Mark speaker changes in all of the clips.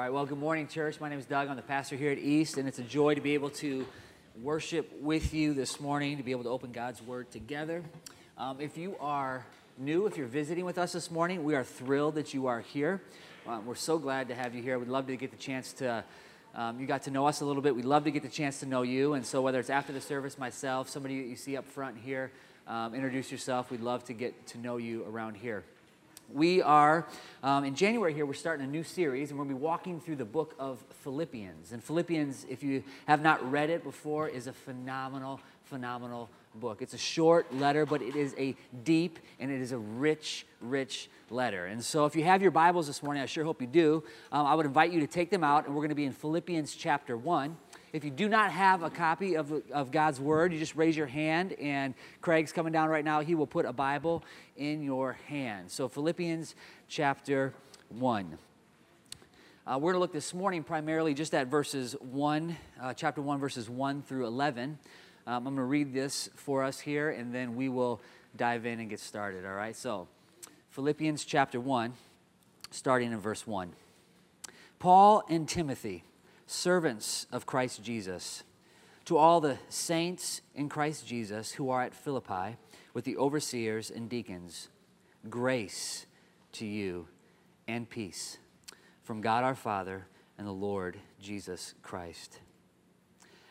Speaker 1: All right, well, good morning, church. My name is Doug. I'm the pastor here at East, and it's a joy to be able to worship with you this morning, to be able to open God's Word together. Um, if you are new, if you're visiting with us this morning, we are thrilled that you are here. Um, we're so glad to have you here. We'd love to get the chance to, um, you got to know us a little bit. We'd love to get the chance to know you. And so, whether it's after the service, myself, somebody that you see up front here, um, introduce yourself. We'd love to get to know you around here. We are, um, in January here, we're starting a new series, and we're going to be walking through the book of Philippians. And Philippians, if you have not read it before, is a phenomenal, phenomenal book. It's a short letter, but it is a deep and it is a rich, rich letter. And so, if you have your Bibles this morning, I sure hope you do, um, I would invite you to take them out, and we're going to be in Philippians chapter 1. If you do not have a copy of, of God's Word, you just raise your hand, and Craig's coming down right now. He will put a Bible in your hand. So, Philippians chapter 1. Uh, we're going to look this morning primarily just at verses 1, uh, chapter 1, verses 1 through 11. Um, I'm going to read this for us here, and then we will dive in and get started, all right? So, Philippians chapter 1, starting in verse 1. Paul and Timothy servants of Christ Jesus, to all the saints in Christ Jesus who are at Philippi with the overseers and deacons, grace to you and peace from God our Father and the Lord Jesus Christ.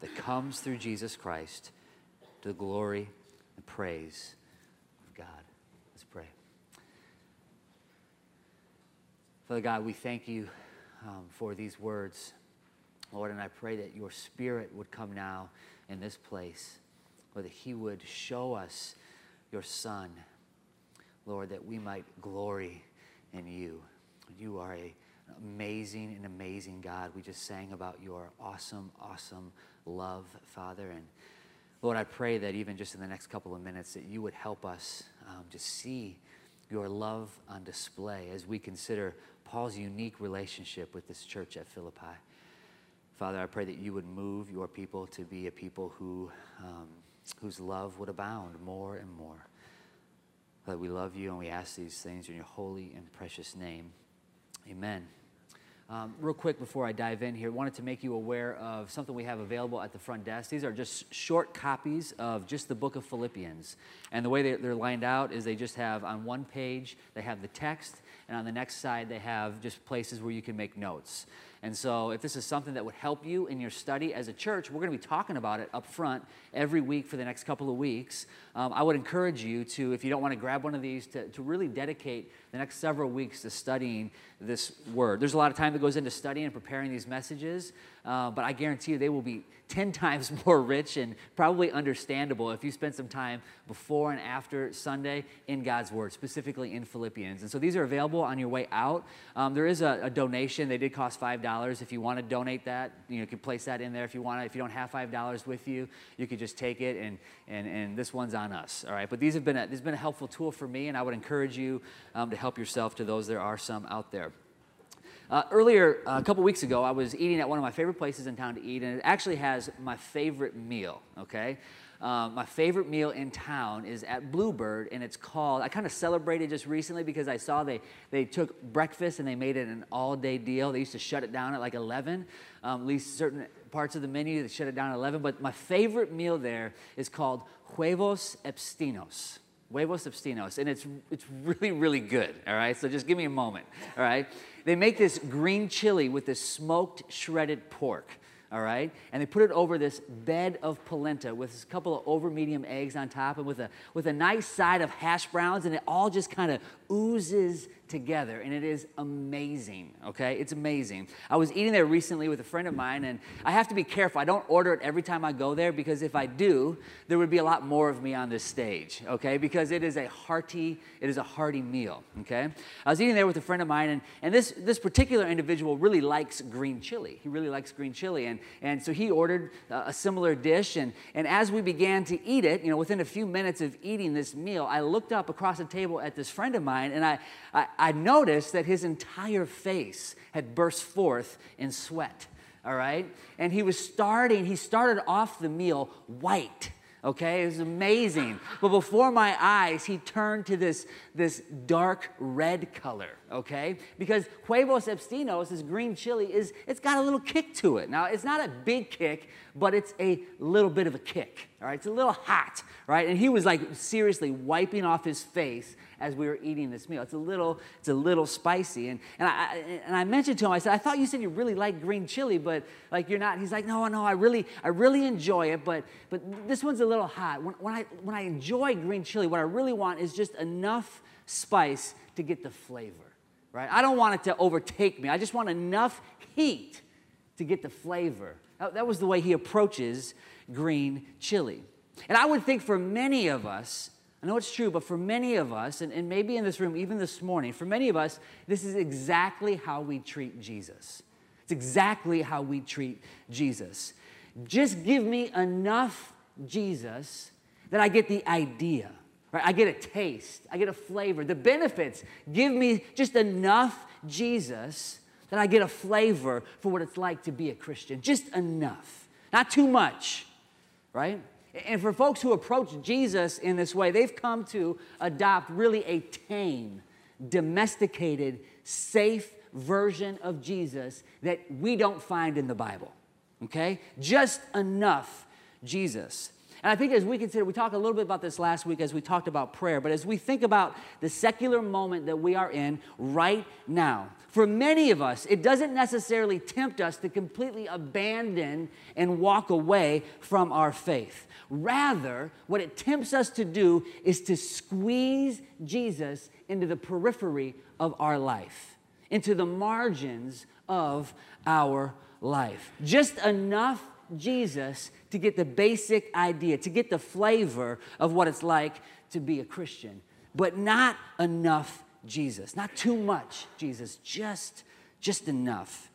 Speaker 1: that comes through Jesus Christ to the glory and praise of God. Let's pray. Father God, we thank you um, for these words. Lord, and I pray that your spirit would come now in this place, or that he would show us your son, Lord, that we might glory in you. You are a amazing and amazing God. We just sang about your awesome, awesome love, Father. And Lord, I pray that even just in the next couple of minutes, that you would help us um, to see your love on display as we consider Paul's unique relationship with this church at Philippi. Father, I pray that you would move your people to be a people who, um, whose love would abound more and more. Father, we love you and we ask these things in your holy and precious name. Amen. Um, real quick before I dive in here, wanted to make you aware of something we have available at the front desk. These are just short copies of just the book of Philippians. And the way they're lined out is they just have on one page, they have the text, and on the next side, they have just places where you can make notes. And so, if this is something that would help you in your study as a church, we're going to be talking about it up front every week for the next couple of weeks. Um, I would encourage you to, if you don't want to grab one of these, to, to really dedicate the next several weeks to studying this word. There's a lot of time that goes into studying and preparing these messages, uh, but I guarantee you they will be 10 times more rich and probably understandable if you spend some time before and after Sunday in God's Word, specifically in Philippians. And so these are available on your way out. Um, there is a, a, donation. They did cost $5. If you want to donate that, you, know, you can place that in there if you want to. If you don't have $5 with you, you could just take it, and, and, and this one's on us. All right. But these have been a, this has been a helpful tool for me, and I would encourage you um, to help yourself to those. There are some out there. Uh, earlier, uh, a couple weeks ago, I was eating at one of my favorite places in town to eat, and it actually has my favorite meal, okay? Um, my favorite meal in town is at Bluebird, and it's called, I kind of celebrated just recently because I saw they, they took breakfast and they made it an all day deal. They used to shut it down at like 11, um, at least certain parts of the menu, they shut it down at 11. But my favorite meal there is called Huevos Epstinos. Huevos Totestinos, and it's, it's really, really good, all right? So just give me a moment, all right? They make this green chili with this smoked shredded pork, all right? And they put it over this bed of polenta with a couple of over medium eggs on top and with a, with a nice side of hash browns, and it all just kind of oozes together and it is amazing okay? It's amazing. I was eating there recently with a friend of mine and i have to be careful. I don't order it every time i go there because if i do there would be a lot more of me on this stage okay? Because it is a hearty it is a hearty meal okay? I was eating there with a friend of mine and, and this this particular individual really likes green chili. He really likes green chili and and so he ordered a similar dish and and as we began to eat it you know within a few minutes of eating this meal i looked up across the table at this friend of mine and i, I I noticed that his entire face had burst forth in sweat, all right? And he was starting, he started off the meal white okay? It was amazing. But before my eyes, he turned to this, this dark red color, okay? Because huevos totestinos, this green chili, is it's got a little kick to it. Now, it's not a big kick, but it's a little bit of a kick, all right? It's a little hot, right? And he was like seriously wiping off his face as we were eating this meal. It's a little, it's a little spicy. And, and, I, and I mentioned to him, I said, I thought you said you really like green chili, but like you're not. He's like, no, no, I really, I really enjoy it, but, but this one's a little hot. When, when, I, when I enjoy green chili, what I really want is just enough spice to get the flavor, right? I don't want it to overtake me. I just want enough heat to get the flavor. That, that was the way he approaches green chili. And I would think for many of us, I know it's true, but for many of us, and, and maybe in this room, even this morning, for many of us, this is exactly how we treat Jesus. It's exactly how we treat Jesus. Just give me enough Jesus that I get the idea, right? I get a taste, I get a flavor, the benefits. Give me just enough Jesus that I get a flavor for what it's like to be a Christian. Just enough, not too much, right? And for folks who approach Jesus in this way, they've come to adopt really a tame, domesticated, safe version of Jesus that we don't find in the Bible. Okay? Just enough Jesus. And I think as we consider, we talked a little bit about this last week as we talked about prayer, but as we think about the secular moment that we are in right now, for many of us, it doesn't necessarily tempt us to completely abandon and walk away from our faith. Rather, what it tempts us to do is to squeeze Jesus into the periphery of our life, into the margins of our life. Just enough Jesus to get the basic idea, to get the flavor of what it's like to be a Christian, but not enough Jesus, not too much Jesus, just just enough.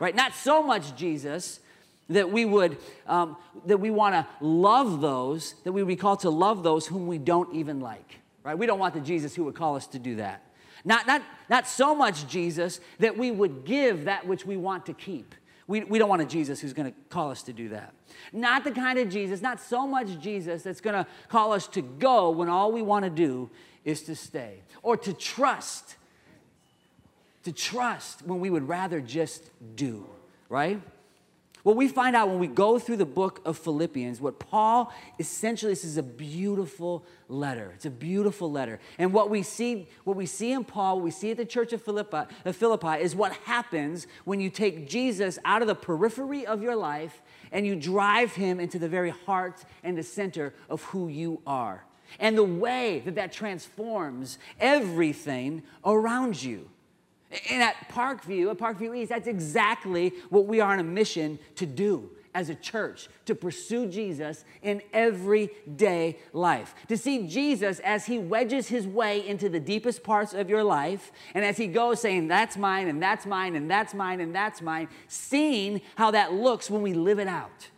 Speaker 1: Right? Not so much Jesus that we would um, that we want to love those that we would be called to love those whom we don't even like. Right? We don't want the jesus who would call us to do that. Not not not so much jesus that we would give that which we want to keep we, we don't want a jesus who's going to call us to do that. Not the kind of jesus not so much jesus that's going to call us to go when all we want to do is to stay. Or to trust to trust when we would rather just do right what we find out when we go through the book of Philippians, what Paul essentially, this is a beautiful letter. It's a beautiful letter. And what we see, what we see in Paul, what we see at the church of Philippi, of Philippi is what happens when you take Jesus out of the periphery of your life and you drive him into the very heart and the center of who you are. And the way that that transforms everything around you. And at Parkview, at Parkview East, that's exactly what we are on a mission to do as a church to pursue Jesus in everyday life. To see Jesus as he wedges his way into the deepest parts of your life, and as he goes saying, That's mine, and that's mine, and that's mine, and that's mine, seeing how that looks when we live it out.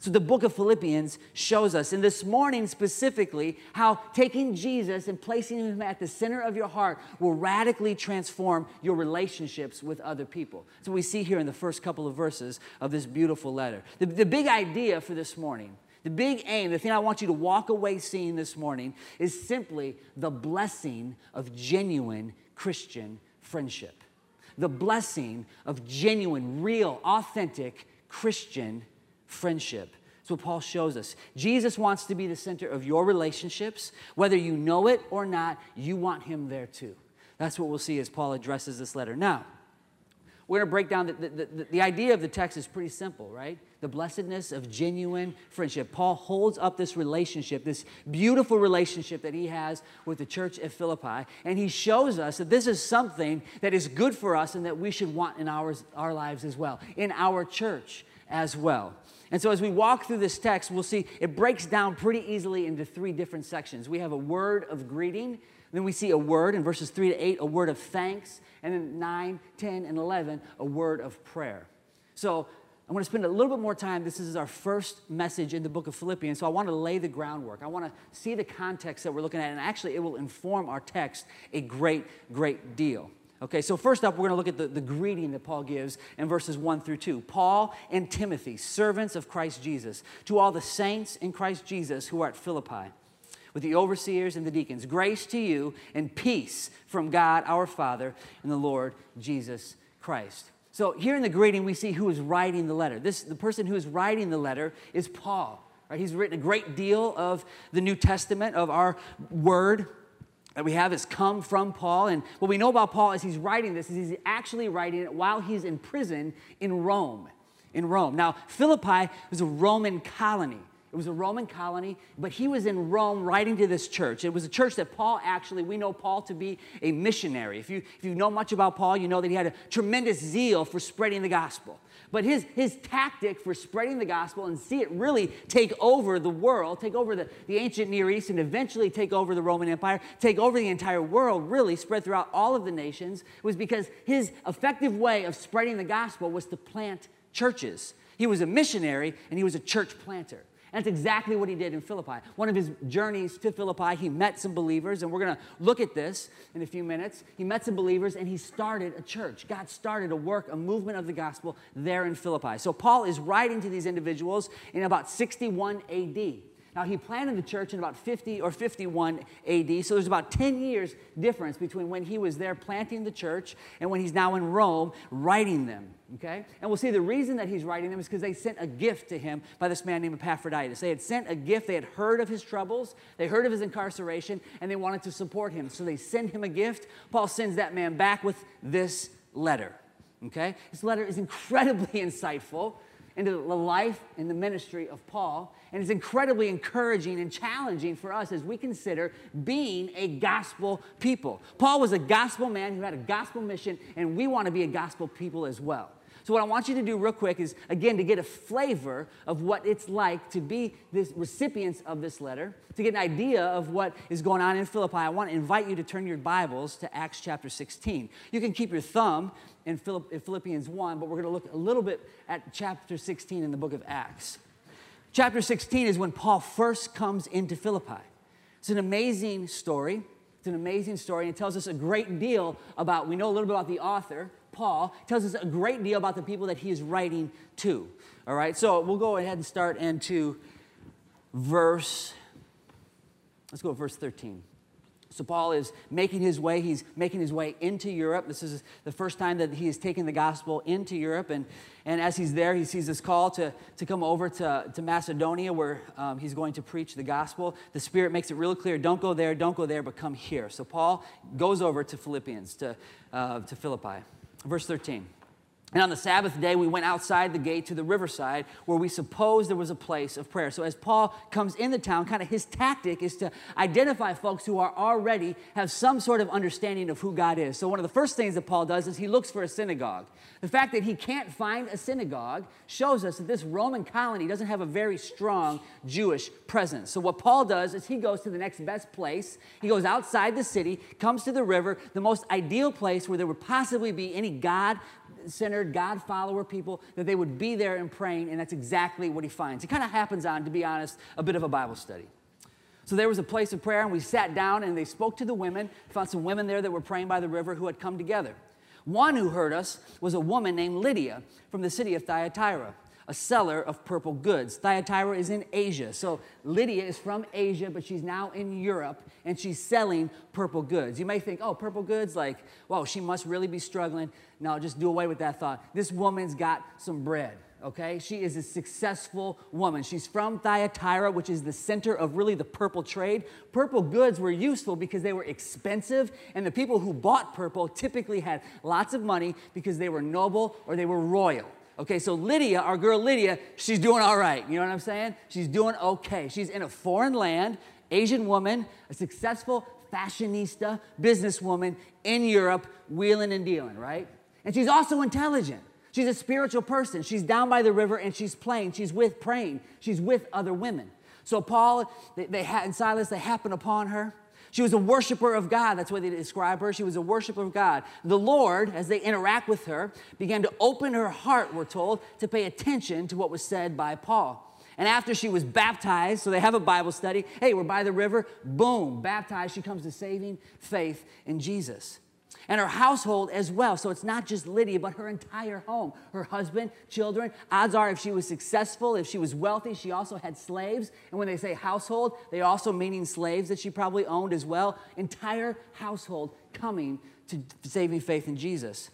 Speaker 1: So the book of Philippians shows us, and this morning specifically, how taking Jesus and placing him at the center of your heart will radically transform your relationships with other people. So we see here in the first couple of verses of this beautiful letter. The, the big idea for this morning, the big aim, the thing I want you to walk away seeing this morning is simply the blessing of genuine Christian friendship. The blessing of genuine, real, authentic Christian friendship. That's what Paul shows us. Jesus wants to be the center of your relationships. Whether you know it or not, you want him there too. That's what we'll see as Paul addresses this letter. Now, we're going to break down the, the, the, the, idea of the text is pretty simple, right? The blessedness of genuine friendship. Paul holds up this relationship, this beautiful relationship that he has with the church at Philippi, and he shows us that this is something that is good for us and that we should want in ours, our lives as well, in our church as well. And so, as we walk through this text, we'll see it breaks down pretty easily into three different sections. We have a word of greeting, then we see a word in verses 3 to 8, a word of thanks, and then 9, 10, and 11, a word of prayer. So I want to spend a little bit more time. This is our first message in the book of Philippians. So I want to lay the groundwork. I want to see the context that we're looking at, and actually, it will inform our text a great, great deal. Okay, so first up, we're going to look at the, the greeting that Paul gives in verses 1 through 2. Paul and Timothy, servants of Christ Jesus, to all the saints in Christ Jesus who are at Philippi with the overseers and the deacons. Grace to you and peace from God our Father and the Lord Jesus Christ. So here in the greeting, we see who is writing the letter. This, the person who is writing the letter is Paul. Right? He's written a great deal of the New Testament, of our word that we have has come from Paul. And what we know about Paul as he's writing this is he's actually writing it while he's in prison in Rome. In Rome. Now, Philippi was a Roman colony. It was a Roman colony, but he was in Rome writing to this church. It was a church that Paul actually, we know Paul to be a missionary. If you, if you know much about Paul, you know that he had a tremendous zeal for spreading the gospel. But his, his tactic for spreading the gospel and see it really take over the world, take over the, the ancient Near East, and eventually take over the Roman Empire, take over the entire world, really spread throughout all of the nations, was because his effective way of spreading the gospel was to plant churches. He was a missionary and he was a church planter. And that's exactly what he did in Philippi. One of his journeys to Philippi, he met some believers, and we're going to look at this in a few minutes. He met some believers and he started a church. God started a work, a movement of the gospel there in Philippi. So Paul is writing to these individuals in about 61 AD. Now, he planted the church in about 50 or 51 AD, so there's about 10 years difference between when he was there planting the church and when he's now in Rome writing them. Okay? And we'll see the reason that he's writing them is because they sent a gift to him by this man named Epaphroditus. They had sent a gift, they had heard of his troubles, they heard of his incarceration, and they wanted to support him. So they send him a gift. Paul sends that man back with this letter. Okay? This letter is incredibly insightful into the life and the ministry of Paul. And it's incredibly encouraging and challenging for us as we consider being a gospel people. Paul was a gospel man who had a gospel mission, and we want to be a gospel people as well. So, what I want you to do real quick is, again, to get a flavor of what it's like to be the recipients of this letter, to get an idea of what is going on in Philippi, I want to invite you to turn your Bibles to Acts chapter 16. You can keep your thumb in Philippians 1, but we're going to look a little bit at chapter 16 in the book of Acts. Chapter 16 is when Paul first comes into Philippi. It's an amazing story. It's an amazing story, and it tells us a great deal about, we know a little bit about the author, Paul tells us a great deal about the people that he is writing to. All right, so we'll go ahead and start into verse, let's go verse 13. So Paul is making his way, he's making his way into Europe. This is the first time that he has taken the gospel into Europe. And, and as he's there, he sees this call to, to come over to, to Macedonia where um, he's going to preach the gospel. The Spirit makes it real clear don't go there, don't go there, but come here. So Paul goes over to Philippians, to, uh, to Philippi. Verse 13. And on the Sabbath day, we went outside the gate to the riverside where we supposed there was a place of prayer. So as Paul comes in the town, kind of his tactic is to identify folks who are already have some sort of understanding of who God is. So one of the first things that Paul does is he looks for a synagogue. The fact that he can't find a synagogue shows us that this Roman colony doesn't have a very strong Jewish presence. So what Paul does is he goes to the next best place. He goes outside the city, comes to the river, the most ideal place where there would possibly be any God centered, God follower people, that they would be there and praying, and that's exactly what he finds. It kind of happens on, to be honest, a bit of a Bible study. So there was a place of prayer, and we sat down and they spoke to the women. Found some women there that were praying by the river who had come together. One who heard us was a woman named Lydia from the city of Thyatira a seller of purple goods. Thyatira is in Asia. So Lydia is from Asia, but she's now in Europe and she's selling purple goods. You may think, oh, purple goods, like, whoa, she must really be struggling. No, just do away with that thought. This woman's got some bread, okay? She is a successful woman. She's from Thyatira, which is the center of really the purple trade. Purple goods were useful because they were expensive, and the people who bought purple typically had lots of money because they were noble or they were royal. Okay, so Lydia, our girl Lydia, she's doing all right. You know what I'm saying? She's doing okay. She's in a foreign land, Asian woman, a successful fashionista, businesswoman in Europe, wheeling and dealing, right? And she's also intelligent. She's a spiritual person. She's down by the river and she's playing. She's with praying. She's with other women. So Paul they, they and Silas, they happen upon her. She was a worshiper of God. That's what they describe her. She was a worshiper of God. The Lord, as they interact with her, began to open her heart, we're told, to pay attention to what was said by Paul. And after she was baptized, so they have a Bible study. Hey, we're by the river. Boom, baptized. She comes to saving faith in Jesus and her household as well. So it's not just Lydia, but her entire home, her husband, children. Odds are, if she was successful, if she was wealthy, she also had slaves. And when they say household, they also meaning slaves that she probably owned as well. Entire household coming to saving faith in Jesus.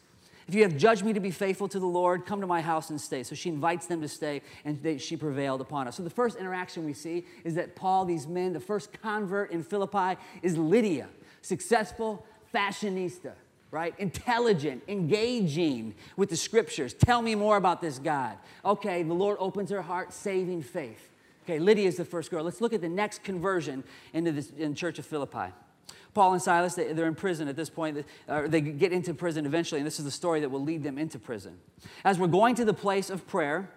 Speaker 1: If you have judged me to be faithful to the Lord, come to my house and stay. So she invites them to stay, and they, she prevailed upon us. So the first interaction we see is that Paul, these men, the first convert in Philippi is Lydia, successful fashionista right? Intelligent, engaging with the scriptures. Tell me more about this God. Okay, the Lord opens her heart, saving faith. Okay, Lydia is the first girl. Let's look at the next conversion into the in Church of Philippi. Paul and Silas, they, are in prison at this point. They get into prison eventually, and this is the story that will lead them into prison. As we're going to the place of prayer,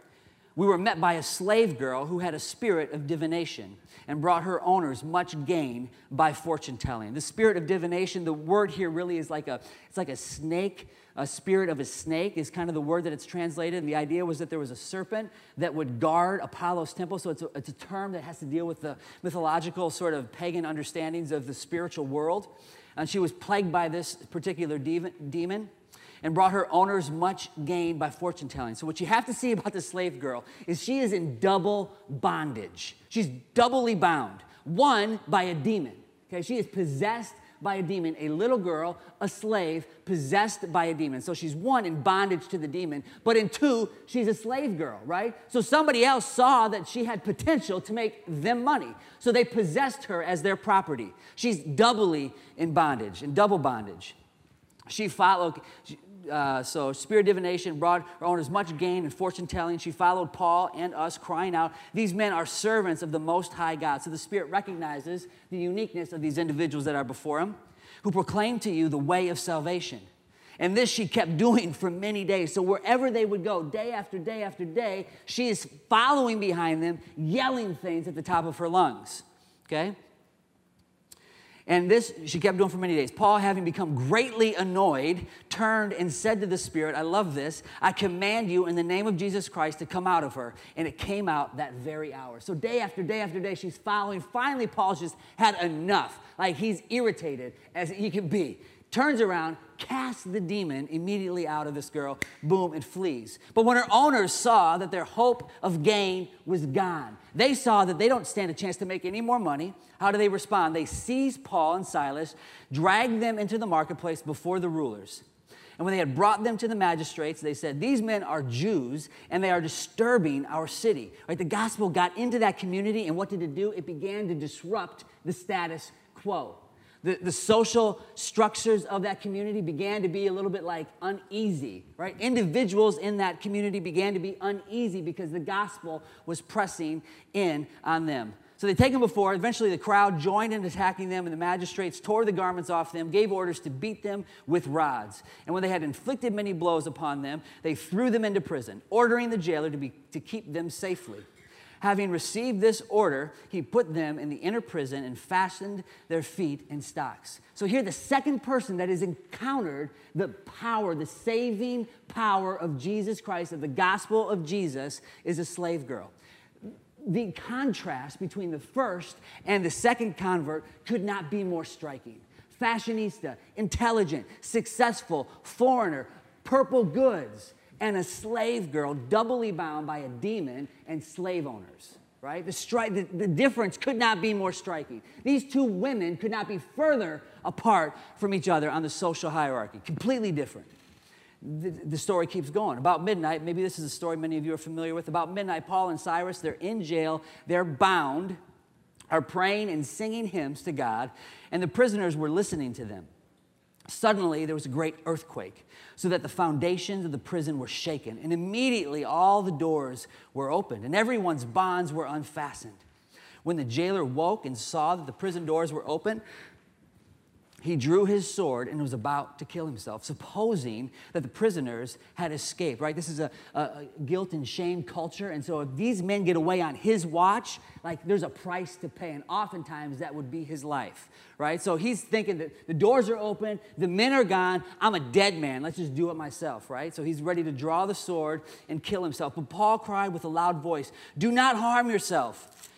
Speaker 1: we were met by a slave girl who had a spirit of divination and brought her owners much gain by fortune telling. The spirit of divination, the word here really is like a, it's like a snake. A spirit of a snake is kind of the word that it's translated. And the idea was that there was a serpent that would guard Apollo's temple. So it's a, it's a term that has to deal with the mythological sort of pagan understandings of the spiritual world. And she was plagued by this particular demon and brought her owners much gain by fortune telling. So, what you have to see about the slave girl is she is in double bondage. She's doubly bound. One, by a demon. Okay, she is possessed by a demon, a little girl, a slave, possessed by a demon. So she's one, in bondage to the demon, but in two, she's a slave girl, right? So somebody else saw that she had potential to make them money. So they possessed her as their property. She's doubly in bondage, in double bondage. She followed, uh, so spirit divination brought her owners much gain and fortune telling. She followed Paul and us, crying out, These men are servants of the Most High God. So the Spirit recognizes the uniqueness of these individuals that are before him, who proclaim to you the way of salvation. And this she kept doing for many days. So wherever they would go, day after day after day, she is following behind them, yelling things at the top of her lungs. Okay? And this she kept doing for many days. Paul, having become greatly annoyed, turned and said to the Spirit, I love this, I command you in the name of Jesus Christ to come out of her. And it came out that very hour. So day after day after day, she's following. Finally, Paul's just had enough. Like he's irritated as he can be turns around, casts the demon immediately out of this girl, boom, it flees. But when her owners saw that their hope of gain was gone, they saw that they don't stand a chance to make any more money. How do they respond? They seize Paul and Silas, drag them into the marketplace before the rulers. And when they had brought them to the magistrates, they said, These men are Jews and they are disturbing our city. Right? The gospel got into that community, and what did it do? It began to disrupt the status quo the, the social structures of that community began to be a little bit like uneasy, right? Individuals in that community began to be uneasy because the gospel was pressing in on them. So they take them before. Eventually, the crowd joined in attacking them, and the magistrates tore the garments off them, gave orders to beat them with rods. And when they had inflicted many blows upon them, they threw them into prison, ordering the jailer to, be, to keep them safely. Having received this order, he put them in the inner prison and fastened their feet in stocks. So, here, the second person that has encountered the power, the saving power of Jesus Christ, of the gospel of Jesus, is a slave girl. The contrast between the first and the second convert could not be more striking. Fashionista, intelligent, successful, foreigner, purple goods and a slave girl doubly bound by a demon and slave owners right the, stri- the, the difference could not be more striking these two women could not be further apart from each other on the social hierarchy completely different
Speaker 2: the, the, story keeps going. About midnight, maybe this is a story many of you are familiar with. About midnight, Paul and Silas, they're in jail, they're bound, are praying and singing hymns to God, and the prisoners were listening to them. Suddenly, there was a great earthquake, so that the foundations of the prison were shaken, and immediately all the doors were opened, and everyone's bonds were unfastened. When the jailer woke and saw that the prison doors were open, he drew his sword and was about to kill himself, supposing that the prisoners had escaped, right? This is a, a, guilt and shame culture. And so if these men get away on his watch, like there's a price to pay. And oftentimes that would be his life, right? So he's thinking that the doors are open, the men are gone, I'm a dead man. Let's just do it myself, right? So he's ready to draw the sword and kill himself. But Paul cried with a loud voice, Do not harm yourself,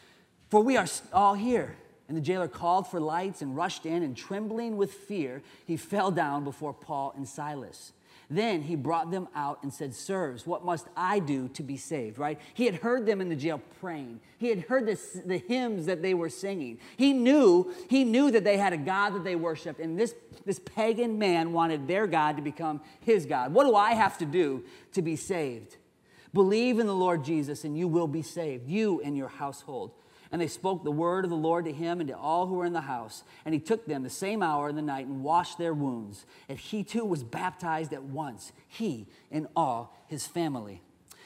Speaker 2: for we are all here. And the jailer called for lights and rushed in, and trembling with fear, he fell down before Paul and Silas. Then he brought them out and said, Sirs, what must I do to be saved? Right? He had heard them in the jail praying. He had heard the, the hymns that they were singing. He knew, he knew that they had a God that they worshiped, and this, this pagan man wanted their God to become his God. What do I have to do to be saved? Believe in the Lord Jesus, and you will be saved, you and your household. And they spoke the word of the Lord to him and to all who were in the house. And he took them the same hour in the night and washed their wounds. And he too was baptized at once, he and all his family.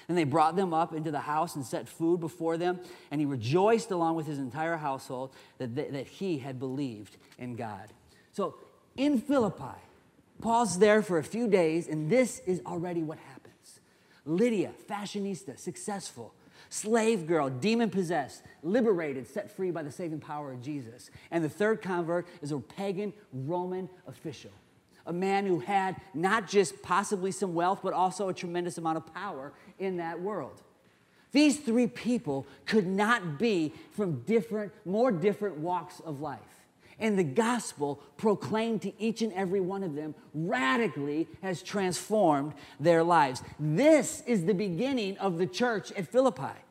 Speaker 2: And they brought them up into the house and set food before them. And he rejoiced along with his entire household that, that he had believed in God. So in Philippi, Paul's there for a few days, and this is already what happens. Lydia, fashionista, successful slave girl, demon possessed, liberated, set free by the saving power of Jesus. And the third convert is a pagan Roman official, a man who had not just possibly some wealth, but also a tremendous amount of power in that world. These three people could not be from different, more different walks of life. And the gospel proclaimed to each and every one of them radically has transformed their lives. This is the beginning of the church at Philippi.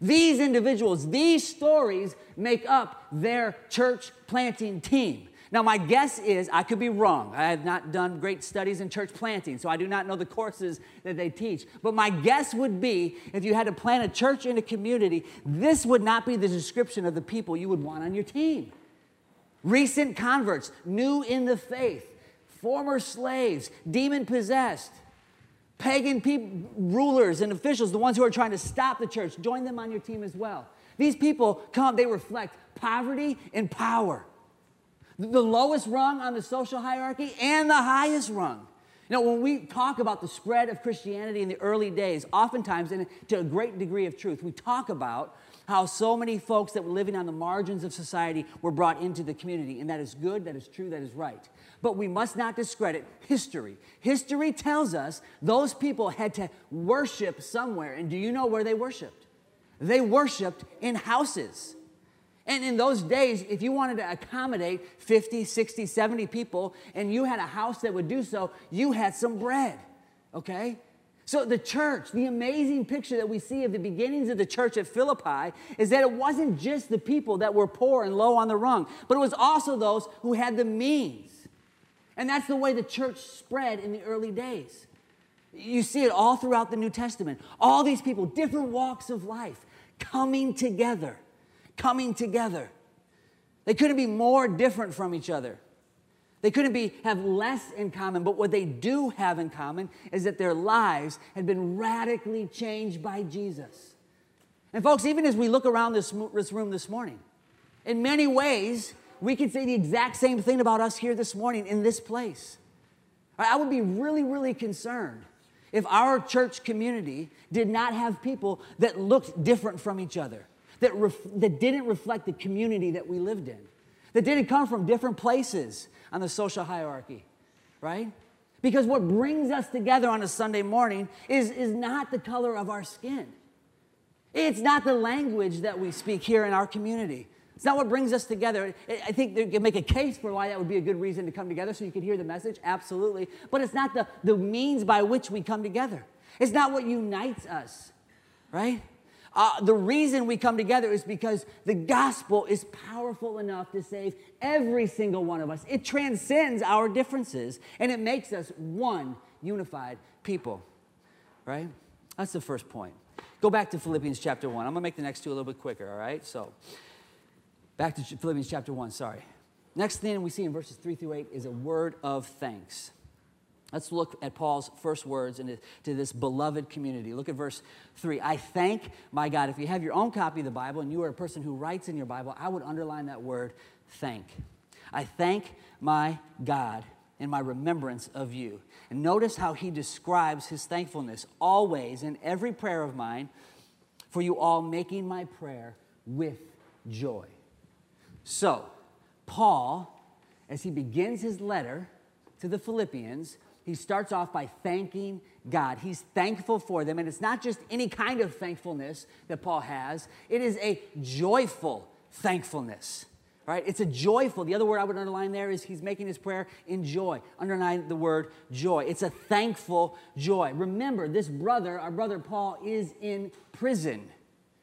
Speaker 2: These individuals, these stories make up their church planting team. Now, my guess is I could be wrong. I have not done great studies in church planting, so I do not know the courses that they teach. But my guess would be if you had to plant a church in a community, this would not be the description of the people you would want on your team. Recent converts, new in the faith, former slaves, demon possessed pagan people, rulers and officials, the ones who are trying to stop the church, join them on your team as well. These people come, they reflect poverty and power. The lowest rung on the social hierarchy and the highest rung. You know, when we talk about the spread of Christianity in the early days, oftentimes, and to a great degree of truth, we talk about how so many folks that were living on the margins of society were brought into the community. And that is good, that is true, that is right. But we must not discredit history. History tells us those people had to worship somewhere. And do you know where they worshiped? They worshiped in houses. And in those days, if you wanted to accommodate 50, 60, 70 people, and you had a house that would do so, you had some bread, okay? So, the church, the amazing picture that we see of the beginnings of the church at Philippi is that it wasn't just the people that were poor and low on the rung, but it was also those who had the means. And that's the way the church spread in the early days. You see it all throughout the New Testament. All these people, different walks of life, coming together, coming together. They couldn't be more different from each other. They couldn't be, have less in common, but what they do have in common is that their lives had been radically changed by Jesus. And, folks, even as we look around this, this room this morning, in many ways, we could say the exact same thing about us here this morning in this place. I would be really, really concerned if our church community did not have people that looked different from each other, that, ref- that didn't reflect the community that we lived in, that didn't come from different places, on the social hierarchy, right? Because what brings us together on a Sunday morning is, is not the color of our skin. It's not the language that we speak here in our community. It's not what brings us together. I think they can make a case for why that would be a good reason to come together so you can hear the message, absolutely. But it's not the, the means by which we come together. It's not what unites us, right? Uh, the reason we come together is because the gospel is powerful enough to save every single one of us. It transcends our differences and it makes us one unified people, right? That's the first point. Go back to Philippians chapter 1. I'm going to make the next two a little bit quicker, all right? So, back to Philippians chapter 1, sorry. Next thing we see in verses 3 through 8 is a word of thanks. Let's look at Paul's first words to this beloved community. Look at verse 3. I thank my God. If you have your own copy of the Bible and you are a person who writes in your Bible, I would underline that word thank. I thank my God in my remembrance of you. And notice how he describes his thankfulness always in every prayer of mine for you all, making my prayer with joy. So, Paul, as he begins his letter to the Philippians, he starts off by thanking God. He's thankful for them. And it's not just any kind of thankfulness that Paul has, it is a joyful thankfulness. Right? It's a joyful. The other word I would underline there is he's making his prayer in joy. Underline the word joy. It's a thankful joy. Remember, this brother, our brother Paul, is in prison.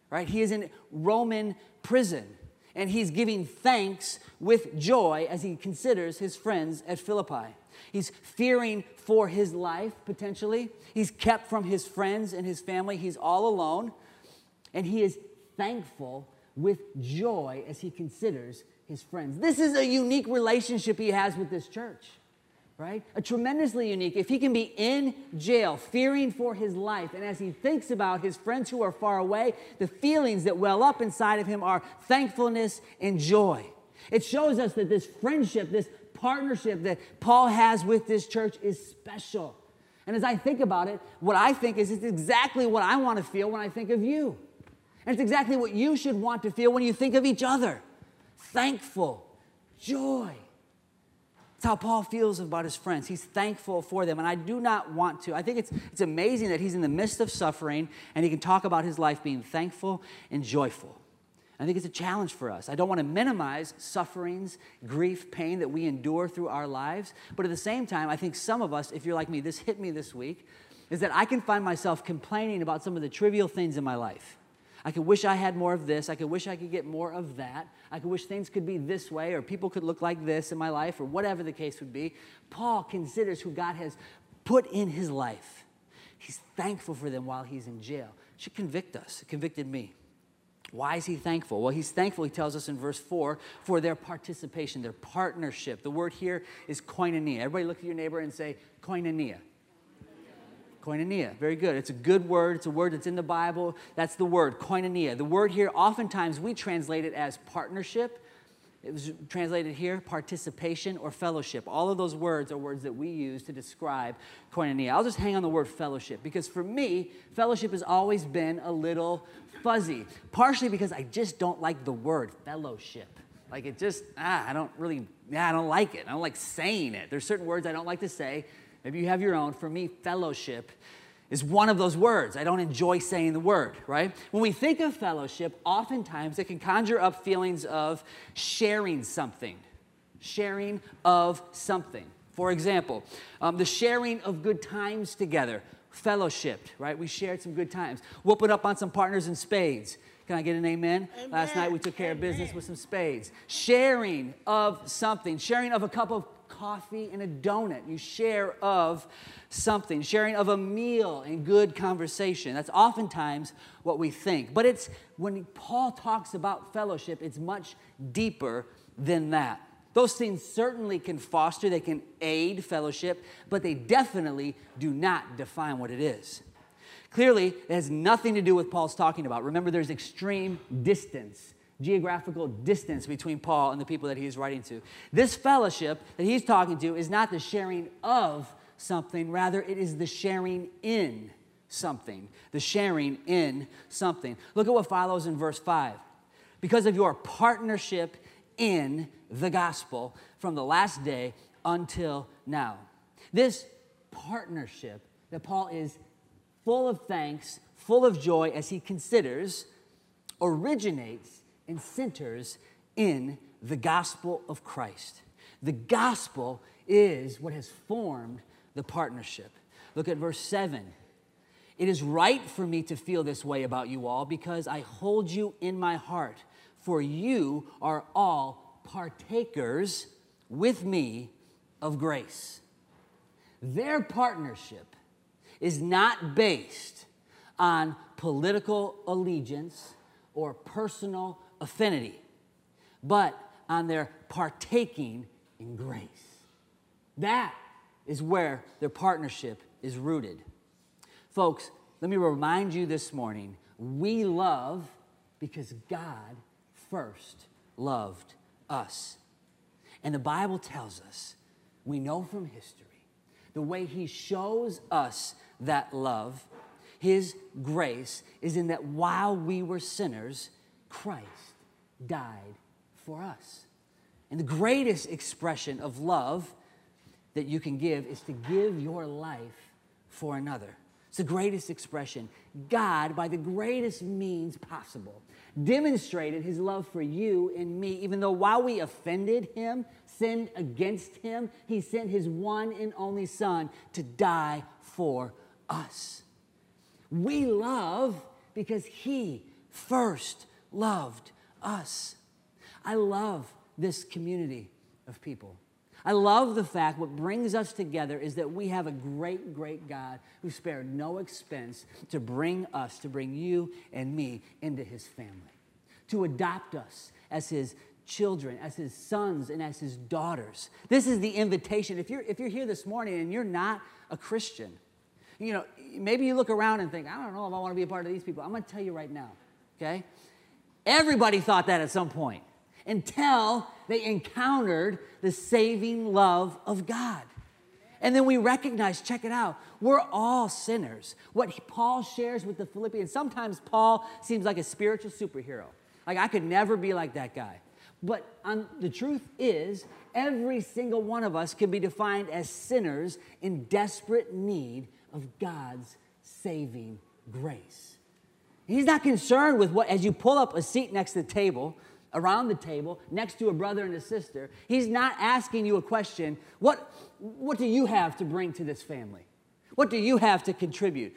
Speaker 2: Right? He is in Roman prison. And he's giving thanks with joy as he considers his friends at Philippi. He's fearing for his life, potentially. He's kept from his friends and his family. He's all alone. And he is thankful with joy as he considers his friends. This is a unique relationship he has with this church, right? A tremendously unique. If he can be in jail, fearing for his life, and as he thinks about his friends who are far away, the feelings that well up inside of him are thankfulness and joy. It shows us that this friendship, this partnership that Paul has with this church is special. And as I think about it, what I think is it's exactly what I want to feel when I think of you. And it's exactly what you should want to feel when you think of each other thankful, joy. That's how Paul feels about his friends. He's thankful for them. And I do not want to. I think it's, it's amazing that he's in the midst of suffering and he can talk about his life being thankful and joyful. I think it's a challenge for us. I don't want to minimize sufferings, grief, pain that we endure through our lives. But at the same time, I think some of us, if you're like me, this hit me this week, is that I can find myself complaining about some of the trivial things in my life. I could wish I had more of this. I could wish I could get more of that. I could wish things could be this way or people could look like this in my life or whatever the case would be. Paul considers who God has put in his life. He's thankful for them while he's in jail. It should convict us. It convicted me. Why is he thankful? Well, he's thankful, he tells us in verse 4, for their participation, their partnership. The word here is koinonia. Everybody look at your neighbor and say, koinonia. Koinonia. Very good. It's a good word. It's a word that's in the Bible. That's the word, koinonia. The word here, oftentimes we translate it as partnership. It was translated here, participation or fellowship. All of those words are words that we use to describe koinonia. I'll just hang on the word fellowship because for me, fellowship has always been a little fuzzy, partially because I just don't like the word fellowship. Like it just, ah, I don't really, yeah, I don't like it. I don't like saying it. There's certain words I don't like to say Maybe you have your own. For me, fellowship is one of those words. I don't enjoy saying the word, right? When we think of fellowship, oftentimes it can conjure up feelings of sharing something, sharing of something. For example, um, the sharing of good times together, fellowshipped, right? We shared some good times. Whooping up on some partners in spades. Can I get an amen? amen. Last night we took care amen. of business with some spades. Sharing of something, sharing of a cup of coffee and a donut. You share of something, sharing of a meal and good conversation. That's oftentimes what we think. But it's when Paul talks about fellowship, it's much deeper than that. Those things certainly can foster, they can aid fellowship, but they definitely do not define what it is. Clearly, it has nothing to do with Paul's talking about. Remember, there's extreme distance geographical distance between Paul and the people that he's writing to. This fellowship that he's talking to is not the sharing of something, rather, it is the sharing in something. The sharing in something. Look at what follows in verse 5. Because of your partnership in the gospel from the last day until now. This partnership that Paul is full of thanks, full of joy as he considers, originates and centers in the gospel of Christ. The gospel is what has formed the partnership. Look at verse 7. It is right for me to feel this way about you all because I hold you in my heart, for you are all partakers with me of grace. Their partnership is not based on political allegiance or personal affinity, but on their partaking in grace. That is where their partnership is rooted. Folks, let me remind you this morning we love because God first loved us. And the Bible tells us, we know from history, the way He shows us that love, His grace, is in that while we were sinners, Christ died for us. And the greatest expression of love that you can give is to give your life for another. It's the greatest expression. God, by the greatest means possible, demonstrated his love for you and me, even though while we offended him, sinned against him, he sent his one and only Son to die for us. We love because he first loved us. I love this community of people. I love the fact what brings us together is that we have a great, great God who spared no expense to bring us, to bring you and me into his family, to adopt us as his children, as his sons, and as his daughters. This is the invitation. If you're, if you're here this morning and you're not a Christian, you know, maybe you look around and think, I don't know if I want to be a part of these people. I'm going to tell you right now, okay? Everybody thought that at some point until they encountered the saving love of God. And then we recognize, check it out, we're all sinners. What Paul shares with the Philippians, sometimes Paul seems like a spiritual superhero. Like I could never be like that guy. But um, the truth is, every single one of us can be defined as sinners in desperate need of God's saving grace. He's not concerned with what, as you pull up a seat next to the table, around the table next to a brother and a sister, he's not asking you a question what, what do you have to bring to this family? What do you have to contribute?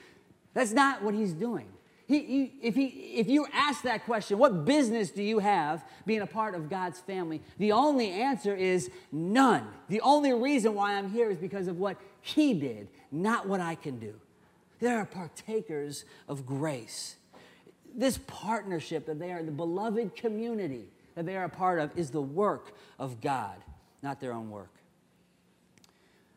Speaker 2: That's not what he's doing. He, he, if, he, if you ask that question, what business do you have being a part of God's family? The only answer is none. The only reason why I'm here is because of what He did, not what I can do. There are partakers of grace this partnership that they are, the beloved community that they are a part of, is the work of God, not their own work.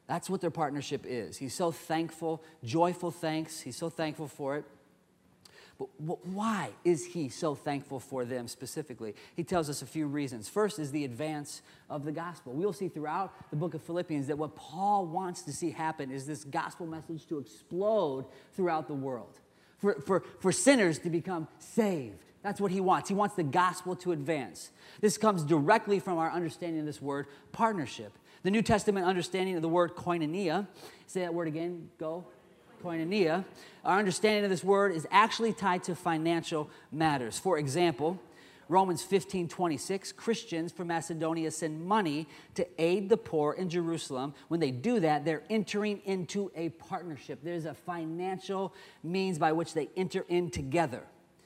Speaker 2: That's what their partnership is. He's so thankful, joyful thanks. He's so thankful for it. But why is he so thankful for them specifically? He tells us a few reasons. First is the advance of the gospel. We'll see throughout the book of Philippians that what Paul wants to see happen is this gospel message to explode throughout the world for, for, for sinners to become saved. That's what he wants. He wants the gospel to advance. This comes directly from our understanding of this word partnership. The New Testament understanding of the word koinonia, say that word again, go. Koinonia. Our understanding of this word is actually tied to financial matters. For example, Romans 15 26, Christians from Macedonia send money to aid the poor in Jerusalem. When they do that, they're entering into a partnership. There's a financial means by which they enter in together.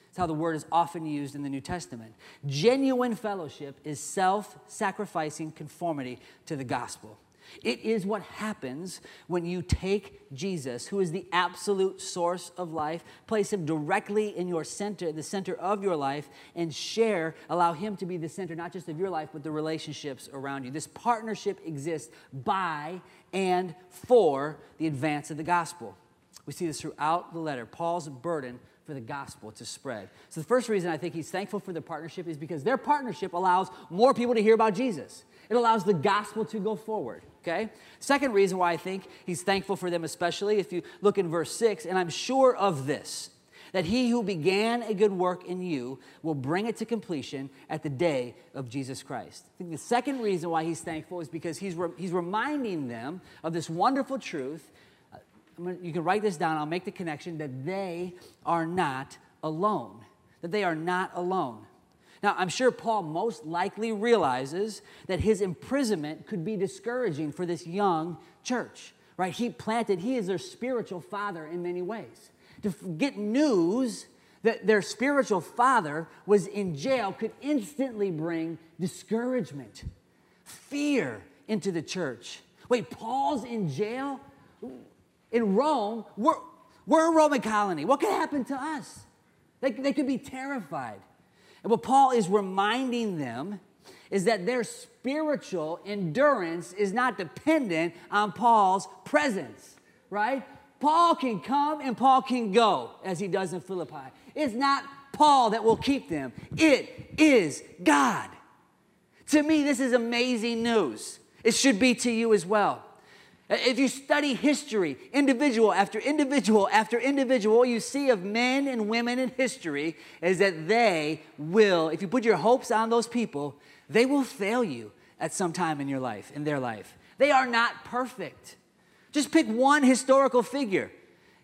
Speaker 2: That's how the word is often used in the New Testament. Genuine fellowship is self sacrificing conformity to the gospel. It is what happens when you take Jesus, who is the absolute source of life, place him directly in your center, the center of your life, and share, allow him to be the center, not just of your life, but the relationships around you. This partnership exists by and for the advance of the gospel. We see this throughout the letter. Paul's burden for the gospel to spread. So, the first reason I think he's thankful for the partnership is because their partnership allows more people to hear about Jesus. It allows the gospel to go forward okay? Second reason why I think he's thankful for them, especially if you look in verse 6, and I'm sure of this, that he who began a good work in you will bring it to completion at the day of Jesus Christ. I think the second reason why he's thankful is because he's, re- he's reminding them of this wonderful truth. Gonna, you can write this down, I'll make the connection that they are not alone. That they are not alone. Now, I'm sure Paul most likely realizes that his imprisonment could be discouraging for this young church, right? He planted, he is their spiritual father in many ways. To get news that their spiritual father was in jail could instantly bring discouragement, fear into the church. Wait, Paul's in jail? in Rome, we're, we're a Roman colony. What could happen to us? They, they could be terrified. And what Paul is reminding them is that their spiritual endurance is not dependent on Paul's presence, right? Paul can come and Paul can go, as he does in Philippi. It's not Paul that will keep them, it is God. To me, this is amazing news. It should be to you as well. Uh, if you study history, individual after individual after individual, you see of men and women in history is that they will, if you put your hopes on those people, they will fail you at some time in your life, in their life. They are not perfect. Just pick one historical figure.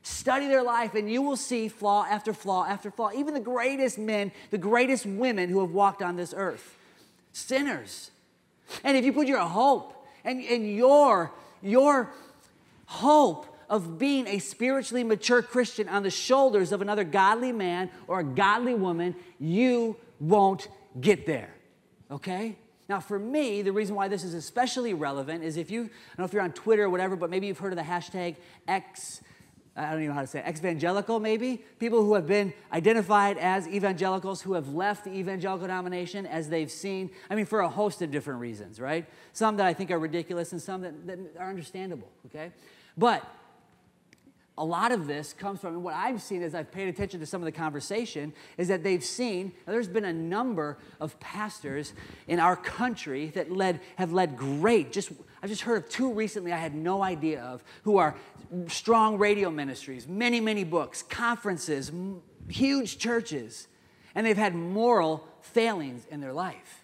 Speaker 2: Study their life, and you will see flaw after flaw after flaw. Even the greatest men, the greatest women who have walked on this earth, sinners. And if you put your hope and, and your your hope of being a spiritually mature Christian on the shoulders of another godly man or a godly woman, you won't get there. Okay? Now, for me, the reason why this is especially relevant is if you, I don't know if you're on Twitter or whatever, but maybe you've heard of the hashtag X I don't even know how to say it, evangelical maybe, people who have been identified as evangelicals who have left the evangelical denomination as they've seen, I mean, for a host of different reasons, right? Some that I think are ridiculous and some that, that are understandable, okay? But a lot of this comes from what I've seen as I've paid attention to some of the conversation is that they've seen there's been a number of pastors in our country that led have led great just I've just heard of two recently I had no idea of who are strong radio ministries, many, many books, conferences, huge churches, and they've had moral failings in their life.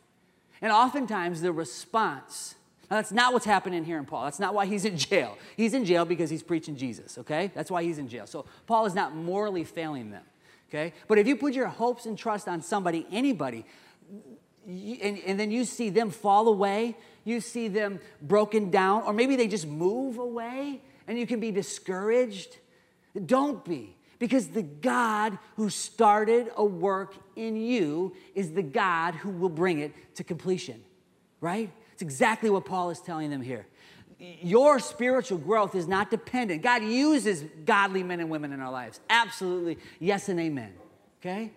Speaker 2: And oftentimes the response, now that's not what's happening here in Paul. That's not why he's in jail. He's in jail because he's preaching Jesus, okay? That's why he's in jail. So Paul is not morally failing them, okay? But if you put your hopes and trust on somebody, anybody, and, and then you see them fall away, you see them broken down, or maybe they just move away and you can be discouraged. Don't be, because the God who started a work in you is the God who will bring it to completion, right? It's exactly what Paul is telling them here. Your spiritual growth is not dependent. God uses godly men and women in our lives. Absolutely, yes and amen. Okay?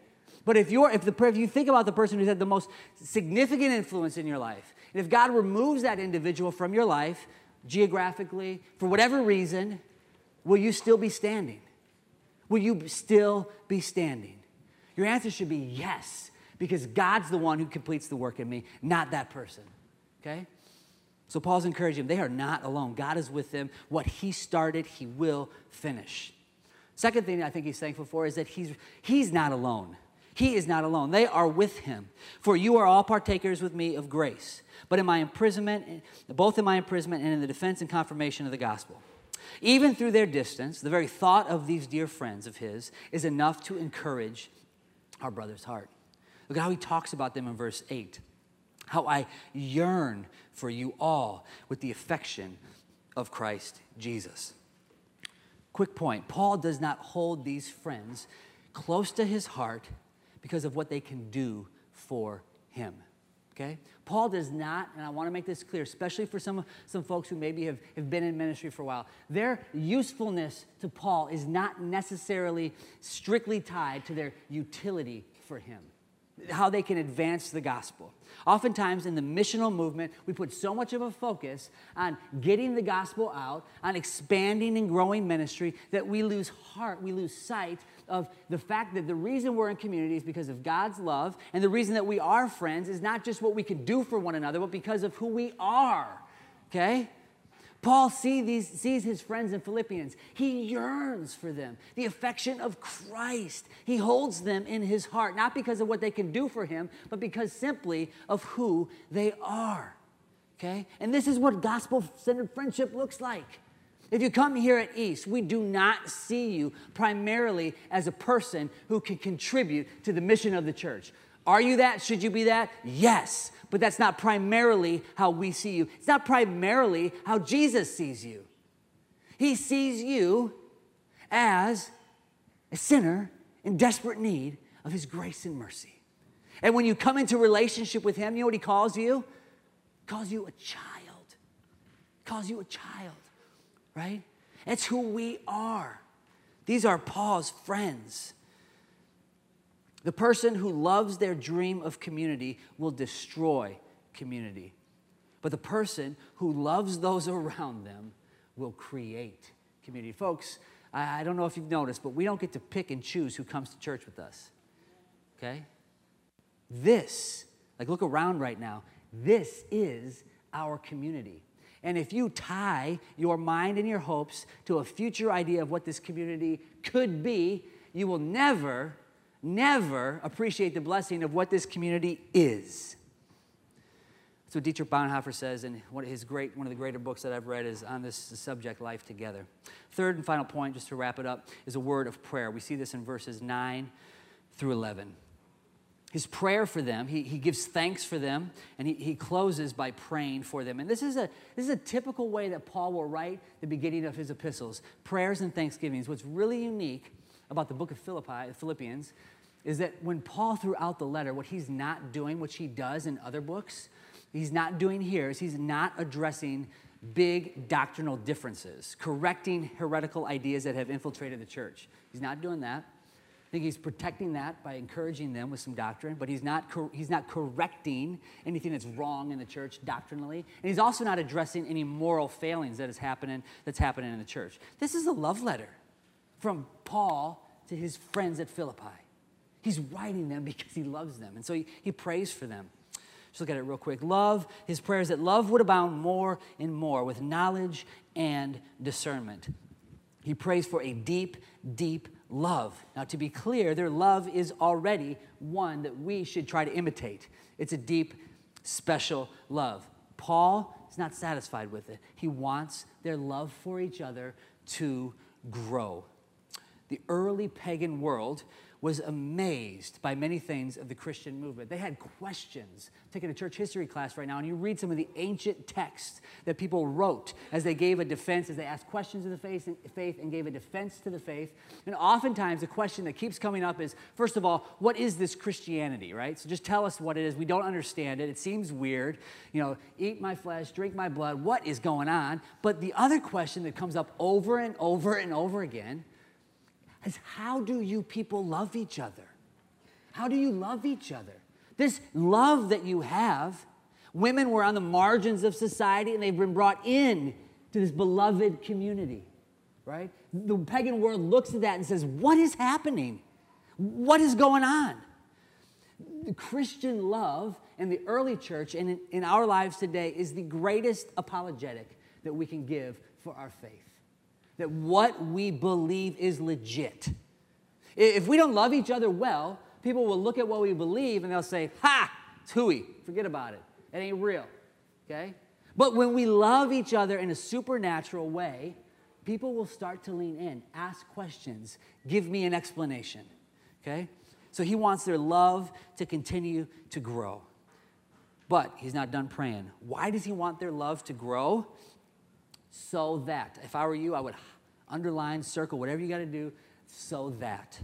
Speaker 2: But if you're if the if you think about the person who's had the most significant influence in your life, and if God removes that individual from your life, geographically, for whatever reason, will you still be standing? Will you still be standing? Your answer should be yes, because God's the one who completes the work in me, not that person. Okay? So Paul's encouraging them. They are not alone. God is with them. What he started, he will finish. Second thing I think he's thankful for is that he's, he's not alone. He is not alone. They are with him. For you are all partakers with me of grace but in my imprisonment, both in my imprisonment and in the defense and confirmation of the gospel. Even through their distance, the very thought of these dear friends of his is enough to encourage our brother's heart. Look at how he talks about them in verse 8. How I yearn for you all with the affection of Christ Jesus. Quick point Paul does not hold these friends close to his heart because of what they can do for him okay? Paul does not, and I want to make this clear, especially for some, some folks who maybe have, have been in ministry for a while, their usefulness to Paul is not necessarily strictly tied to their utility for him how they can advance the gospel. Oftentimes in the missional movement, we put so much of a focus on getting the gospel out, on expanding and growing ministry, that we lose heart, we lose sight of the fact that the reason we're in community is because of God's love, and the reason that we are friends is not just what we can do for one another, but because of who we are. Okay? Paul see these, sees his friends in Philippians. He yearns for them, the affection of Christ. He holds them in his heart, not because of what they can do for him, but because simply of who they are. Okay? And this is what gospel centered friendship looks like. If you come here at East, we do not see you primarily as a person who can contribute to the mission of the church. Are you that? Should you be that? Yes. But that's not primarily how we see you. It's not primarily how Jesus sees you. He sees you as a sinner in desperate need of his grace and mercy. And when you come into relationship with him, you know what he calls you? He calls you a child. He calls you a child right? It's who we are. These are Paul's friends. The person who loves their dream of community will destroy community. But the person who loves those around them will create community. Folks, I don't know if you've noticed, but we don't get to pick and choose who comes to church with us. Okay? This, like look around right now, this is our community. And if you tie your mind and your hopes to a future idea of what this community could be, you will never, never appreciate the blessing of what this community is. That's what Dietrich Bonhoeffer says in one of his great, one of the greater books that I've read is on this subject, Life Together. Third and final point, just to wrap it up, is a word of prayer. We see this in verses 9 through 11 his prayer for them. He, he gives thanks for them, and he, he closes by praying for them. And this is, a, this is a typical way that Paul will write the beginning of his epistles prayers and thanksgivings. What's really unique about the book of Philippi, Philippians is that when Paul, throughout the letter, what he's not doing, which he does in other books, he's not doing here, is he's not addressing big doctrinal differences, correcting heretical ideas that have infiltrated the church. He's not doing that. I think he's protecting that by encouraging them with some doctrine, but he's not, cor- he's not correcting anything that's wrong in the church doctrinally. And he's also not addressing any moral failings that is happening, that's happening in the church. This is a love letter from Paul to his friends at Philippi. He's writing them because he loves them. And so he, he prays for them. Just look at it real quick. Love, his prayers that love would abound more and more with knowledge and discernment. He prays for a deep, deep love. Now, to be clear, their love is already one that we should try to imitate. It's a deep, special love. Paul is not satisfied with it. He wants their love for each other to grow. The early pagan world was amazed by many things of the Christian movement. They had questions. Taking a church history class right now, and you read some of the ancient texts that people wrote as they gave a defense, as they asked questions of the faith and, faith and gave a defense to the faith. And oftentimes, the question that keeps coming up is first of all, what is this Christianity, right? So just tell us what it is. We don't understand it. It seems weird. You know, eat my flesh, drink my blood. What is going on? But the other question that comes up over and over and over again is how do you people love each other? How do you love each other? This love that you have, women were on the margins of society and they've been brought in to this beloved community, right? The pagan world looks at that and says, What is happening? What is going on? The Christian love in the early church and in, in our lives today is the greatest apologetic that we can give for our faith that what we believe is legit. If we don't love each other well, people will look at what we believe and they'll say, Ha, it's hooey, forget about it. It ain't real, okay? But when we love each other in a supernatural way, people will start to lean in, ask questions, give me an explanation, okay? So he wants their love to continue to grow. But he's not done praying. Why does he want their love to grow? So that. If I were you, I would underline, circle, whatever you got to do, so that.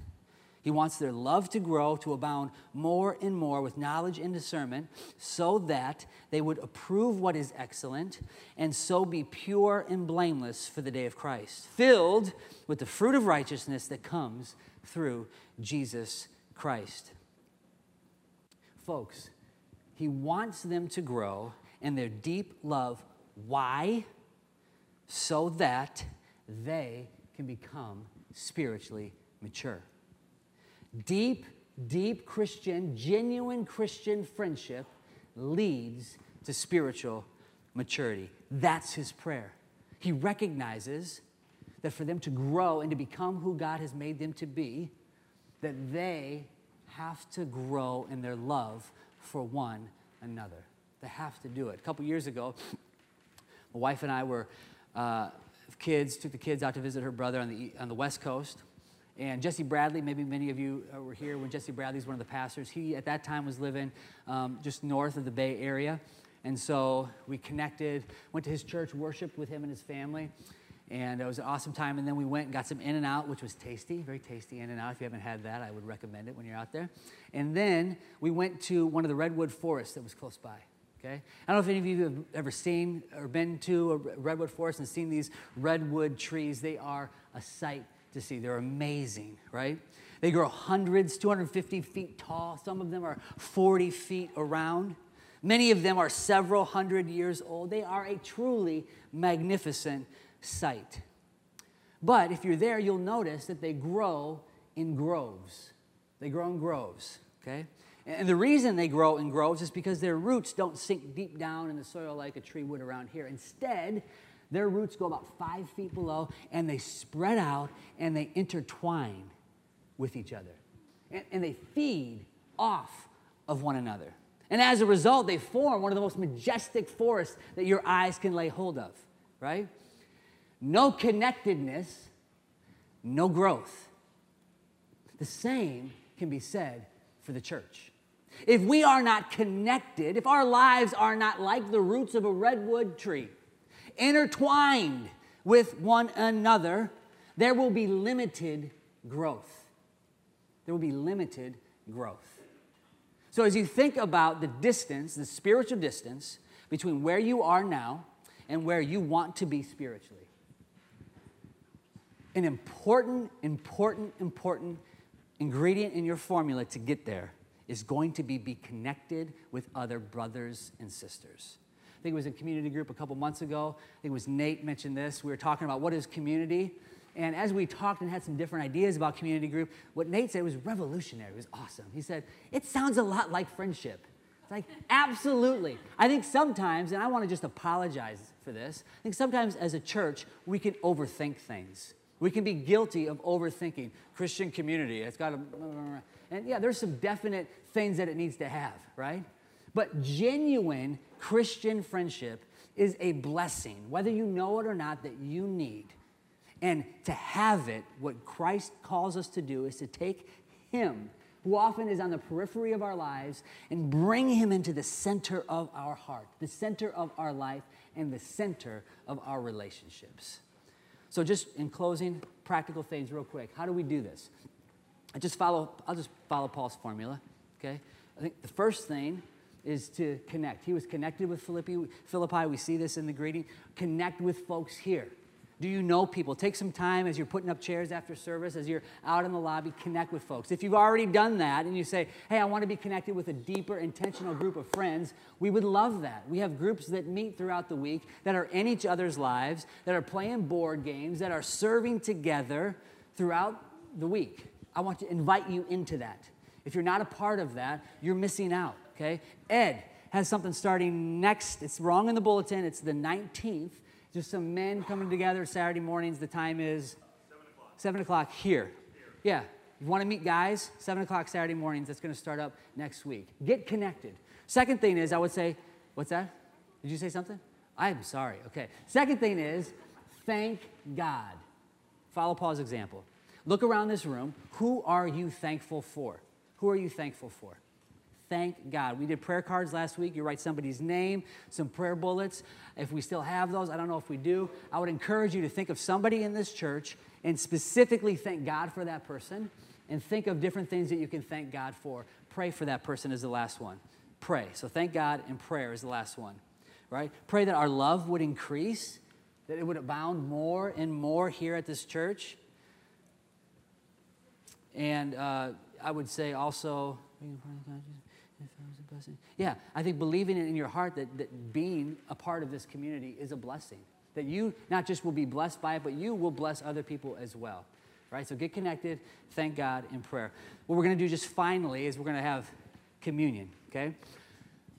Speaker 2: He wants their love to grow, to abound more and more with knowledge and discernment, so that they would approve what is excellent and so be pure and blameless for the day of Christ, filled with the fruit of righteousness that comes through Jesus Christ. Folks, he wants them to grow in their deep love. Why? So that they can become spiritually mature. Deep, deep Christian, genuine Christian friendship leads to spiritual maturity. That's his prayer. He recognizes that for them to grow and to become who God has made them to be, that they have to grow in their love for one another. They have to do it. A couple years ago, my wife and I were uh, kids, took the kids out to visit her brother on the, on the West Coast. And Jesse Bradley, maybe many of you uh, were here when Jesse Bradley's one of the pastors. He, at that time, was living um, just north of the Bay Area. And so we connected, went to his church, worshiped with him and his family. And it was an awesome time. And then we went and got some In-N-Out, which was tasty, very tasty In-N-Out. If you haven't had that, I would recommend it when you're out there. And then we went to one of the redwood forests that was close by. Okay? I don't know if any of you have ever seen or been to a redwood forest and seen these redwood trees. They are a sight to see. They're amazing, right? They grow hundreds, 250 feet tall. Some of them are 40 feet around. Many of them are several hundred years old. They are a truly magnificent sight. But if you're there, you'll notice that they grow in groves. They grow in groves, okay? And the reason they grow in groves is because their roots don't sink deep down in the soil like a tree would around here. Instead, their roots go about five feet below and they spread out and they intertwine with each other. And, and they feed off of one another. And as a result, they form one of the most majestic forests that your eyes can lay hold of, right? No connectedness, no growth. The same can be said for the church. If we are not connected, if our lives are not like the roots of a redwood tree, intertwined with one another, there will be limited growth. There will be limited growth. So, as you think about the distance, the spiritual distance between where you are now and where you want to be spiritually, an important, important, important ingredient in your formula to get there is going to be be connected with other brothers and sisters. I think it was a community group a couple months ago. I think it was Nate mentioned this. We were talking about what is community. And as we talked and had some different ideas about community group, what Nate said was revolutionary. It was awesome. He said, It sounds a lot like friendship. It's like, absolutely. I think sometimes, and I want to just apologize for this, I think sometimes as a church, we can overthink things. We can be guilty of overthinking. Christian community, it's got to, and yeah, there's some definite things that it needs to have, right? But genuine Christian friendship is a blessing, whether you know it or not, that you need. And to have it, what Christ calls us to do is to take Him, who often is on the periphery of our lives, and bring Him into the center of our heart, the center of our life, and the center of our relationships. So, just in closing, practical things, real quick. How do we do this? I just follow, I'll just follow Paul's formula, okay? I think the first thing is to connect. He was connected with Philippi, Philippi. We see this in the greeting. Connect with folks here. Do you know people? Take some time as you're putting up chairs after service, as you're out in the lobby, connect with folks. If you've already done that and you say, hey, I want to be connected with a deeper, intentional group of friends, we would love that. We have groups that meet throughout the week that are in each other's lives, that are playing board games, that are serving together throughout the week. I want to invite you into that. If you're not a part of that, you're missing out, okay? Ed has something starting next, it's wrong in the bulletin, it's the 19th. Just some men coming together Saturday mornings. The time is 7 o'clock, 7 o'clock here. here. Yeah. You want to meet guys? 7 o'clock Saturday mornings. That's going to start up next week. Get connected. Second thing is, I would say, what's that? Did you say something? I'm sorry. Okay. Second thing is, thank God. Follow Paul's example. Look around this room. Who are you thankful for? Who are you thankful for? Thank God. We did prayer cards last week. You write somebody's name, some prayer bullets. If we still have those, I don't know if we do. I would encourage you to think of somebody in this church and specifically thank God for that person and think of different things that you can thank God for. Pray for that person is the last one. Pray. So thank God and prayer is the last one, right? Pray that our love would increase, that it would abound more and more here at this church. And uh, I would say also, yeah, I think believing in your heart that, that being a part of this community is a blessing. That you not just will be blessed by it, but you will bless other people as well. Right? So get connected, thank God in prayer. What we're going to do just finally is we're going to have communion, okay?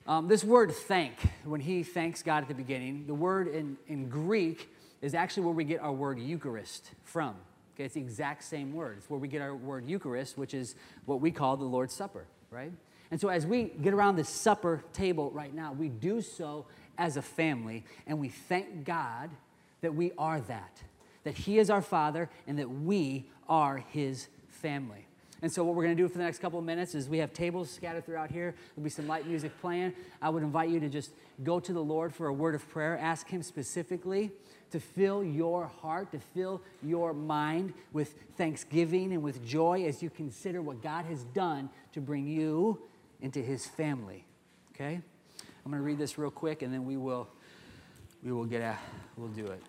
Speaker 2: Um, this word thank, when he thanks God at the beginning, the word in, in Greek is actually where we get our word Eucharist from. Okay, it's the exact same word. It's where we get our word Eucharist, which is what we call the Lord's Supper, right? And so as we get around this supper table right now, we do so as a family, and we thank God that we are that, that He is our Father, and that we are His family. And so, what we're going to do for the next couple of minutes is we have tables scattered throughout here. There'll be some light music playing. I would invite you to just go to the Lord for a word of prayer. Ask Him specifically to fill your heart, to fill your mind with thanksgiving and with joy as you consider what God has done to bring you into His family. Okay? I'm going to read this real quick and then we will, we will get a, we'll do it.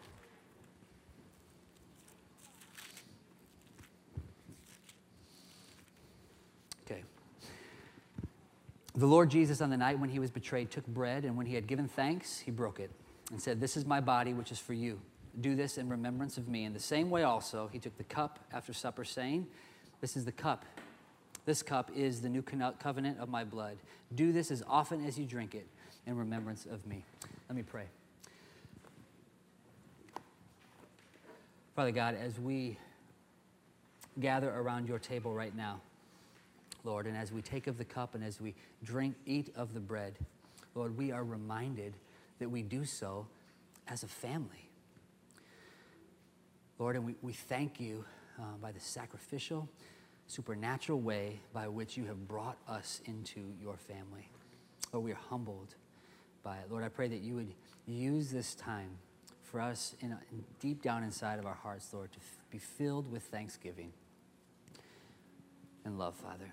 Speaker 2: Okay. The Lord Jesus, on the night when he was betrayed, took bread, and when he had given thanks, he broke it and said, This is my body, which is for you. Do this in remembrance of me. In the same way, also, he took the cup after supper, saying, This is the cup. This cup is the new covenant of my blood. Do this as often as you drink it in remembrance of me. Let me pray. Father God, as we gather around your table right now, Lord, and as we take of the cup and as we drink, eat of the bread, Lord, we are reminded that we do so as a family. Lord, and we, we thank you uh, by the sacrificial, supernatural way by which you have brought us into your family. Lord, we are humbled by it. Lord, I pray that you would use this time for us in, in deep down inside of our hearts, Lord, to f- be filled with thanksgiving and love, Father.